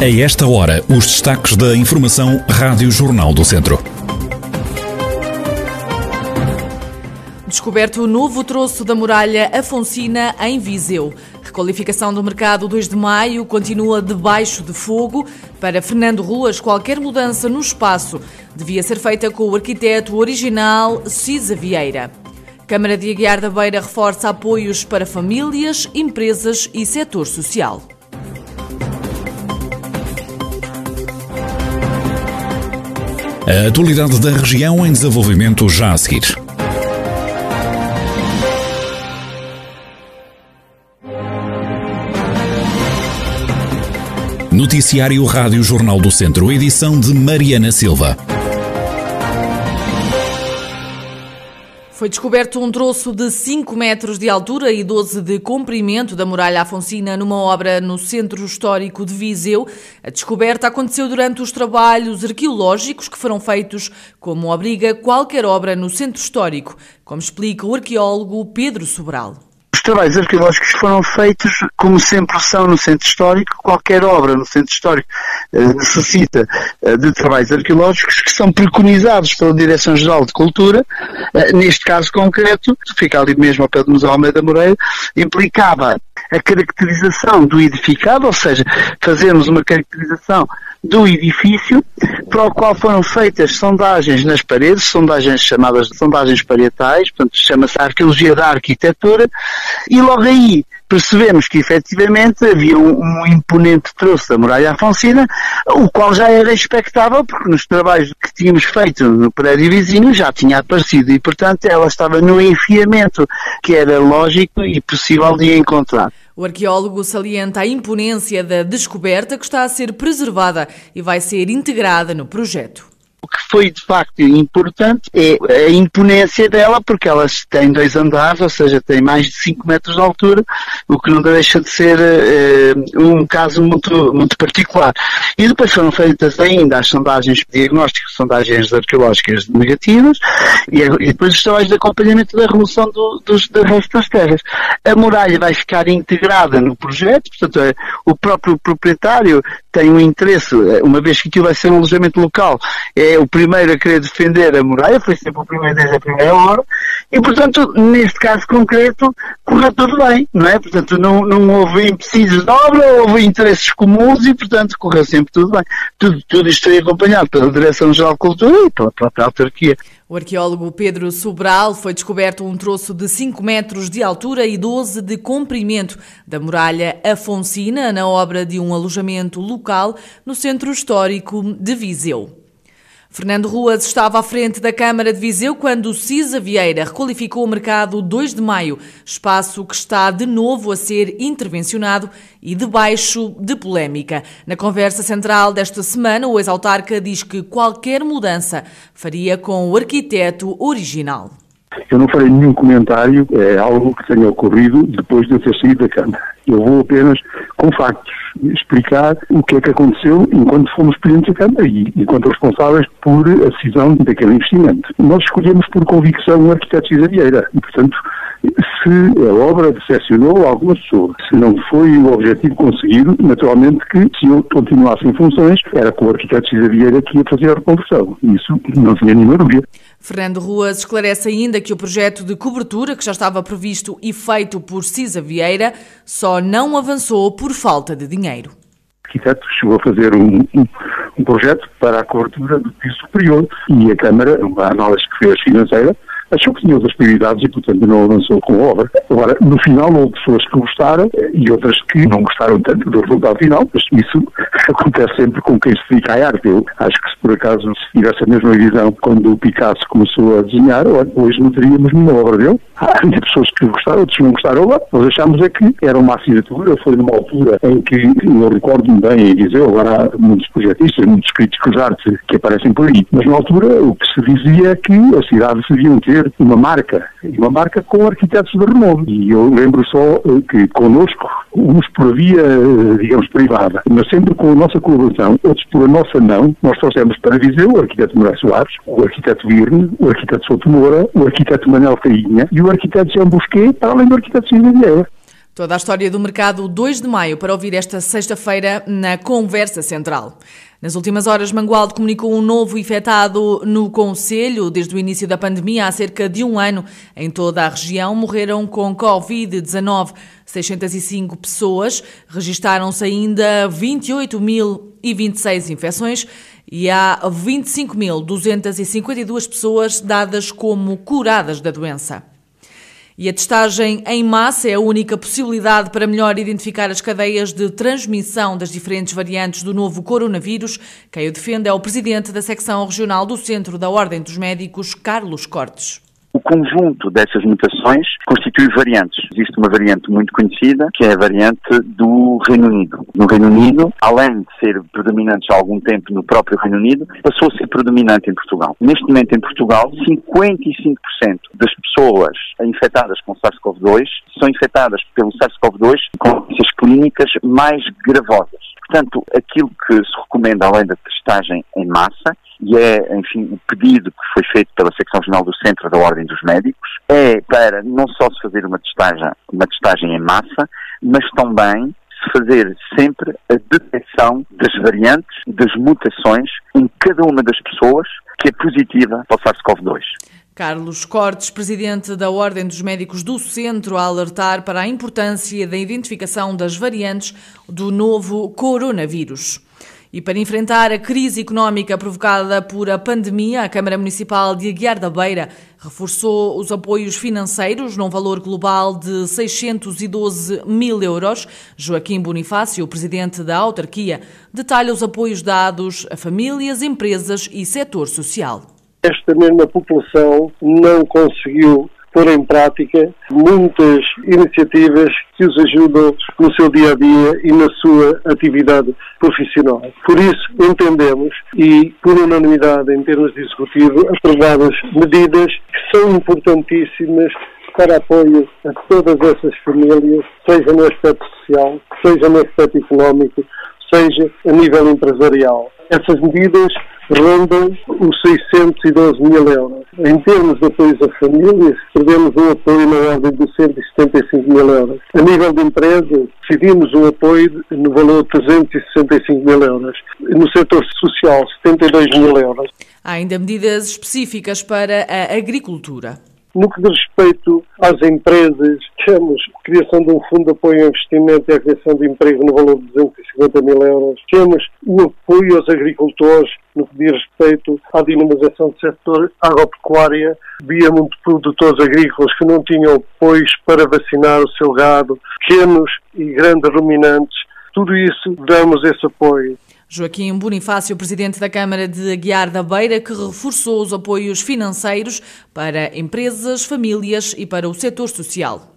A esta hora, os destaques da Informação Rádio Jornal do Centro. Descoberto o novo troço da muralha Afonsina em Viseu. Requalificação do mercado 2 de maio continua debaixo de fogo. Para Fernando Ruas, qualquer mudança no espaço devia ser feita com o arquiteto original Cisa Vieira. Câmara de Aguiar da Beira reforça apoios para famílias, empresas e setor social. A atualidade da região em desenvolvimento já a seguir. Noticiário Rádio Jornal do Centro, edição de Mariana Silva. Foi descoberto um troço de 5 metros de altura e 12 de comprimento da muralha afonsina numa obra no centro histórico de Viseu. A descoberta aconteceu durante os trabalhos arqueológicos que foram feitos, como obriga qualquer obra no centro histórico, como explica o arqueólogo Pedro Sobral. Os trabalhos arqueológicos foram feitos, como sempre são no centro histórico, qualquer obra no centro histórico eh, necessita eh, de trabalhos arqueológicos que são preconizados pela Direção-Geral de Cultura, eh, neste caso concreto, fica ali mesmo ao pé do Museu Almeida Moreira, implicava a caracterização do edificado, ou seja, fazermos uma caracterização do edifício, para o qual foram feitas sondagens nas paredes, sondagens chamadas de sondagens parietais, portanto chama-se arqueologia da arquitetura, e logo aí percebemos que efetivamente havia um, um, imponente troço da muralha afonsina, o qual já era expectável, porque nos trabalhos que tínhamos feito no prédio vizinho já tinha aparecido e, portanto, ela estava no enfiamento que era lógico e possível de encontrar. O arqueólogo salienta a imponência da descoberta que está a ser preservada e vai ser integrada no projeto. O que foi de facto importante é a imponência dela, porque ela tem dois andares, ou seja, tem mais de 5 metros de altura, o que não deixa de ser uh, um caso muito, muito particular. E depois foram feitas ainda as sondagens diagnósticas, sondagens arqueológicas negativas, e, e depois os trabalhos de acompanhamento da remoção do, dos, do resto das terras. A muralha vai ficar integrada no projeto, portanto, é, o próprio proprietário tem um interesse, eh, uma vez que aquilo vai ser um alojamento local, é é o primeiro a querer defender a muralha, foi sempre o primeiro desde a primeira hora, e portanto, neste caso concreto, correu tudo bem, não é? Portanto, não, não houve empecilhos de obra, houve interesses comuns e, portanto, correu sempre tudo bem. Tudo, tudo isto foi acompanhado pela Direção-Geral de Cultura e pela própria autarquia. O arqueólogo Pedro Sobral foi descoberto um troço de 5 metros de altura e 12 de comprimento da muralha Afonsina na obra de um alojamento local no centro histórico de Viseu. Fernando Ruas estava à frente da Câmara de Viseu quando Cisa Vieira requalificou o mercado 2 de maio, espaço que está de novo a ser intervencionado e debaixo de polémica. Na conversa central desta semana, o ex-autarca diz que qualquer mudança faria com o arquiteto original. Eu não farei nenhum comentário, é algo que tenha ocorrido depois de eu ter saído da Câmara. Eu vou apenas, com factos, explicar o que é que aconteceu enquanto fomos presidentes da Câmara e enquanto responsáveis por a decisão daquele investimento. Nós escolhemos por convicção o arquiteto Cisa Vieira e, portanto, se a obra decepcionou alguma pessoa, se não foi o objetivo conseguido, naturalmente que se eu continuasse em funções, era com o arquiteto Cisa Vieira que ia fazer a reconversão. Isso não tinha nenhuma dúvida. Fernando Ruas esclarece ainda que o projeto de cobertura, que já estava previsto e feito por Cisa Vieira, só não avançou por falta de dinheiro. Arquiteto chegou a fazer um, um, um projeto para a cobertura do piso superior e a Câmara, uma análise que fez financeira, achou que tinha outras prioridades e, portanto, não avançou com a obra. Agora, no final, houve pessoas que gostaram e outras que não gostaram tanto do resultado final, mas isso acontece sempre com quem se dedica à arte. Eu acho que se por acaso se tivesse a mesma visão quando o Picasso começou a desenhar, hoje não teríamos nenhuma obra dele. Há pessoas que gostaram, outros não gostaram. Nós achámos é que era uma assinatura, foi numa altura em que, eu recordo-me bem em dizer, agora há muitos projetistas, muitos críticos de arte que aparecem por aí, mas na altura o que se dizia é que a cidade devia ter uma marca, uma marca com arquitetos de renome. E eu lembro só eh, que connosco, uns por via, eh, digamos, privada, mas sempre com a nossa colaboração, outros por a nossa não, nós trouxemos para Viseu o arquiteto Moraes Soares, o arquiteto Virne, o arquiteto Souto Moura, o arquiteto Manuel Cainha e o arquiteto Jean Busquet, para além do arquiteto Silvio Vieira. Toda a história do mercado 2 de maio para ouvir esta sexta-feira na Conversa Central. Nas últimas horas, Mangualde comunicou um novo infectado no Conselho. Desde o início da pandemia, há cerca de um ano, em toda a região, morreram com Covid-19 605 pessoas. Registaram-se ainda 28.026 infecções e há 25.252 pessoas dadas como curadas da doença. E a testagem em massa é a única possibilidade para melhor identificar as cadeias de transmissão das diferentes variantes do novo coronavírus. Quem o defende é o presidente da secção regional do Centro da Ordem dos Médicos, Carlos Cortes. O conjunto dessas mutações constitui variantes. Existe uma variante muito conhecida, que é a variante do Reino Unido. No Reino Unido, além de ser predominante há algum tempo no próprio Reino Unido, passou a ser predominante em Portugal. Neste momento, em Portugal, 55% das pessoas infectadas com SARS-CoV-2 são infectadas pelo SARS-CoV-2 com doenças clínicas mais gravosas. Portanto, aquilo que se recomenda, além da testagem em massa, e é, enfim, o pedido que foi feito pela Secção Regional do Centro da Ordem dos Médicos, é para não só se fazer uma testagem, uma testagem em massa, mas também se fazer sempre a detecção das variantes, das mutações em cada uma das pessoas que é positiva para o SARS-CoV-2. Carlos Cortes, presidente da Ordem dos Médicos do Centro, a alertar para a importância da identificação das variantes do novo coronavírus. E para enfrentar a crise económica provocada por a pandemia, a Câmara Municipal de Aguiar da Beira reforçou os apoios financeiros num valor global de 612 mil euros. Joaquim Bonifácio, presidente da autarquia, detalha os apoios dados a famílias, empresas e setor social. Esta mesma população não conseguiu pôr em prática muitas iniciativas que os ajudam no seu dia a dia e na sua atividade profissional. Por isso, entendemos e, por unanimidade em termos de executivo, aprovadas medidas que são importantíssimas para apoio a todas essas famílias, seja no aspecto social, seja no aspecto económico, seja a nível empresarial. Essas medidas rondam os 612 mil euros. Em termos de apoios a famílias, prevemos um apoio na ordem de 175 mil euros. A nível de empresas, decidimos um apoio no valor de 365 mil euros. No setor social, 72 mil euros. Há ainda medidas específicas para a agricultura. No que diz respeito às empresas, temos a criação de um fundo de apoio ao investimento e à criação de emprego no valor de 250 mil euros. Temos o apoio aos agricultores no que diz respeito à dinamização do setor agropecuária. Via muitos produtores agrícolas que não tinham apoios para vacinar o seu gado, pequenos e grandes ruminantes. Tudo isso damos esse apoio. Joaquim Bonifácio, presidente da Câmara de Aguiar da Beira, que reforçou os apoios financeiros para empresas, famílias e para o setor social.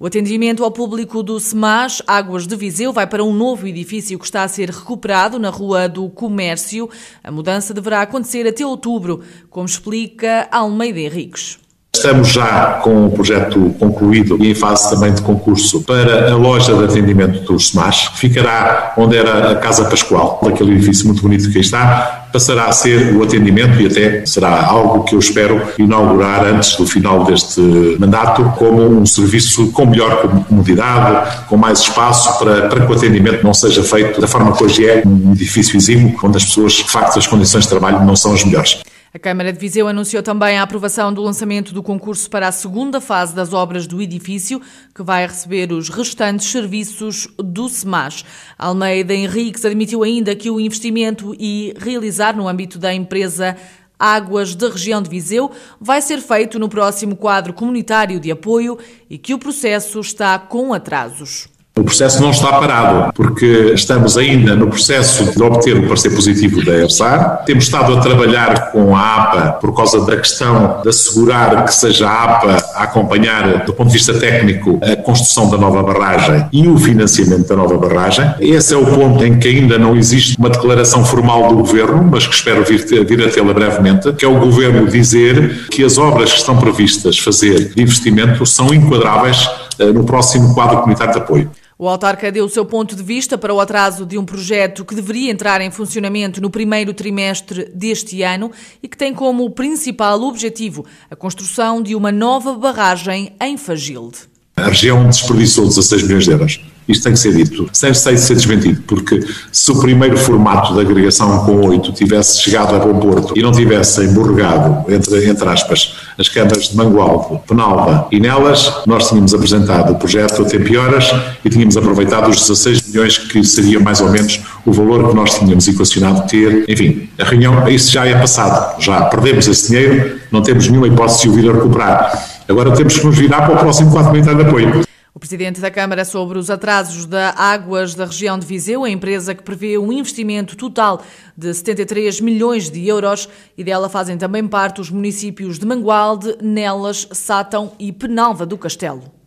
O atendimento ao público do SEMAS Águas de Viseu vai para um novo edifício que está a ser recuperado na Rua do Comércio. A mudança deverá acontecer até outubro, como explica Almeida Henriques. Estamos já com o projeto concluído e em fase também de concurso para a loja de atendimento dos SMAS, que ficará onde era a Casa Pascoal, daquele edifício muito bonito que aí está, passará a ser o atendimento e até será algo que eu espero inaugurar antes do final deste mandato como um serviço com melhor comodidade, com mais espaço para, para que o atendimento não seja feito da forma que hoje é, um edifício exíguo, onde as pessoas, de facto, as condições de trabalho não são as melhores. A Câmara de Viseu anunciou também a aprovação do lançamento do concurso para a segunda fase das obras do edifício, que vai receber os restantes serviços do SEMAS. Almeida Henriques admitiu ainda que o investimento e realizar no âmbito da empresa Águas da região de Viseu vai ser feito no próximo quadro comunitário de apoio e que o processo está com atrasos. O processo não está parado, porque estamos ainda no processo de obter o parecer positivo da ERSAR. Temos estado a trabalhar com a APA por causa da questão de assegurar que seja a APA a acompanhar, do ponto de vista técnico, a construção da nova barragem e o financiamento da nova barragem. Esse é o ponto em que ainda não existe uma declaração formal do Governo, mas que espero vir, vir a tê-la brevemente, que é o Governo dizer que as obras que estão previstas fazer de investimento são enquadráveis eh, no próximo quadro comunitário de apoio. O autarca deu o seu ponto de vista para o atraso de um projeto que deveria entrar em funcionamento no primeiro trimestre deste ano e que tem como principal objetivo a construção de uma nova barragem em Fagilde. A região desperdiçou 16 milhões de euros. Isto tem que ser dito, sem de ser desmentido, porque se o primeiro formato da agregação com oito tivesse chegado a bom porto e não tivesse emborregado, entre, entre aspas, as câmaras de Mangualde, Penalva e Nelas, nós tínhamos apresentado o projeto a tempo e horas e tínhamos aproveitado os 16 milhões que seria mais ou menos o valor que nós tínhamos equacionado ter. Enfim, a reunião, isso já é passado, já perdemos esse dinheiro, não temos nenhuma hipótese de o vir a recuperar. Agora temos que nos virar para o próximo quadro de apoio. O presidente da Câmara sobre os atrasos da Águas da região de Viseu, a empresa que prevê um investimento total de 73 milhões de euros e dela fazem também parte os municípios de Mangualde, Nelas, Sátão e Penalva do Castelo.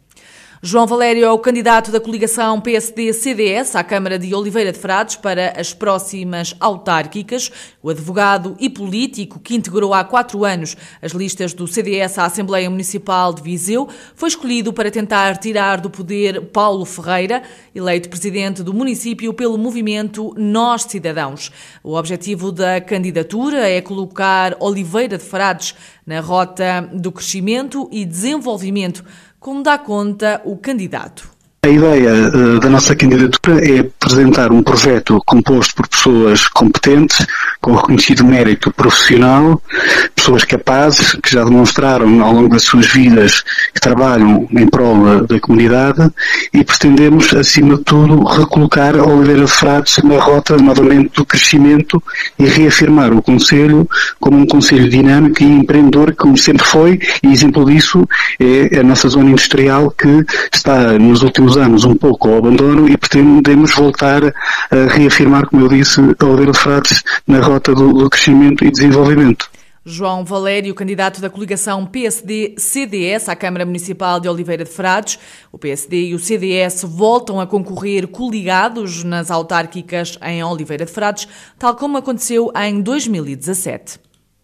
João Valério é o candidato da coligação PSD-CDS à Câmara de Oliveira de Frades para as próximas autárquicas. O advogado e político que integrou há quatro anos as listas do CDS à Assembleia Municipal de Viseu foi escolhido para tentar tirar do poder Paulo Ferreira, eleito presidente do município pelo movimento Nós Cidadãos. O objetivo da candidatura é colocar Oliveira de Frades na rota do crescimento e desenvolvimento como dá conta o candidato. A ideia uh, da nossa candidatura é apresentar um projeto composto por pessoas competentes, com reconhecido mérito profissional, pessoas capazes, que já demonstraram ao longo das suas vidas que trabalham em prol da comunidade e pretendemos, acima de tudo, recolocar a Oliveira de Frades na rota novamente do crescimento e reafirmar o Conselho como um Conselho dinâmico e empreendedor, como sempre foi, e exemplo disso é a nossa zona industrial que está nos últimos anos um pouco ao abandono e pretendemos voltar a reafirmar, como eu disse, a Oliveira de Frades na rota do, do crescimento e desenvolvimento. João Valério, candidato da coligação PSD-CDS à Câmara Municipal de Oliveira de Frades. O PSD e o CDS voltam a concorrer coligados nas autárquicas em Oliveira de Frades, tal como aconteceu em 2017.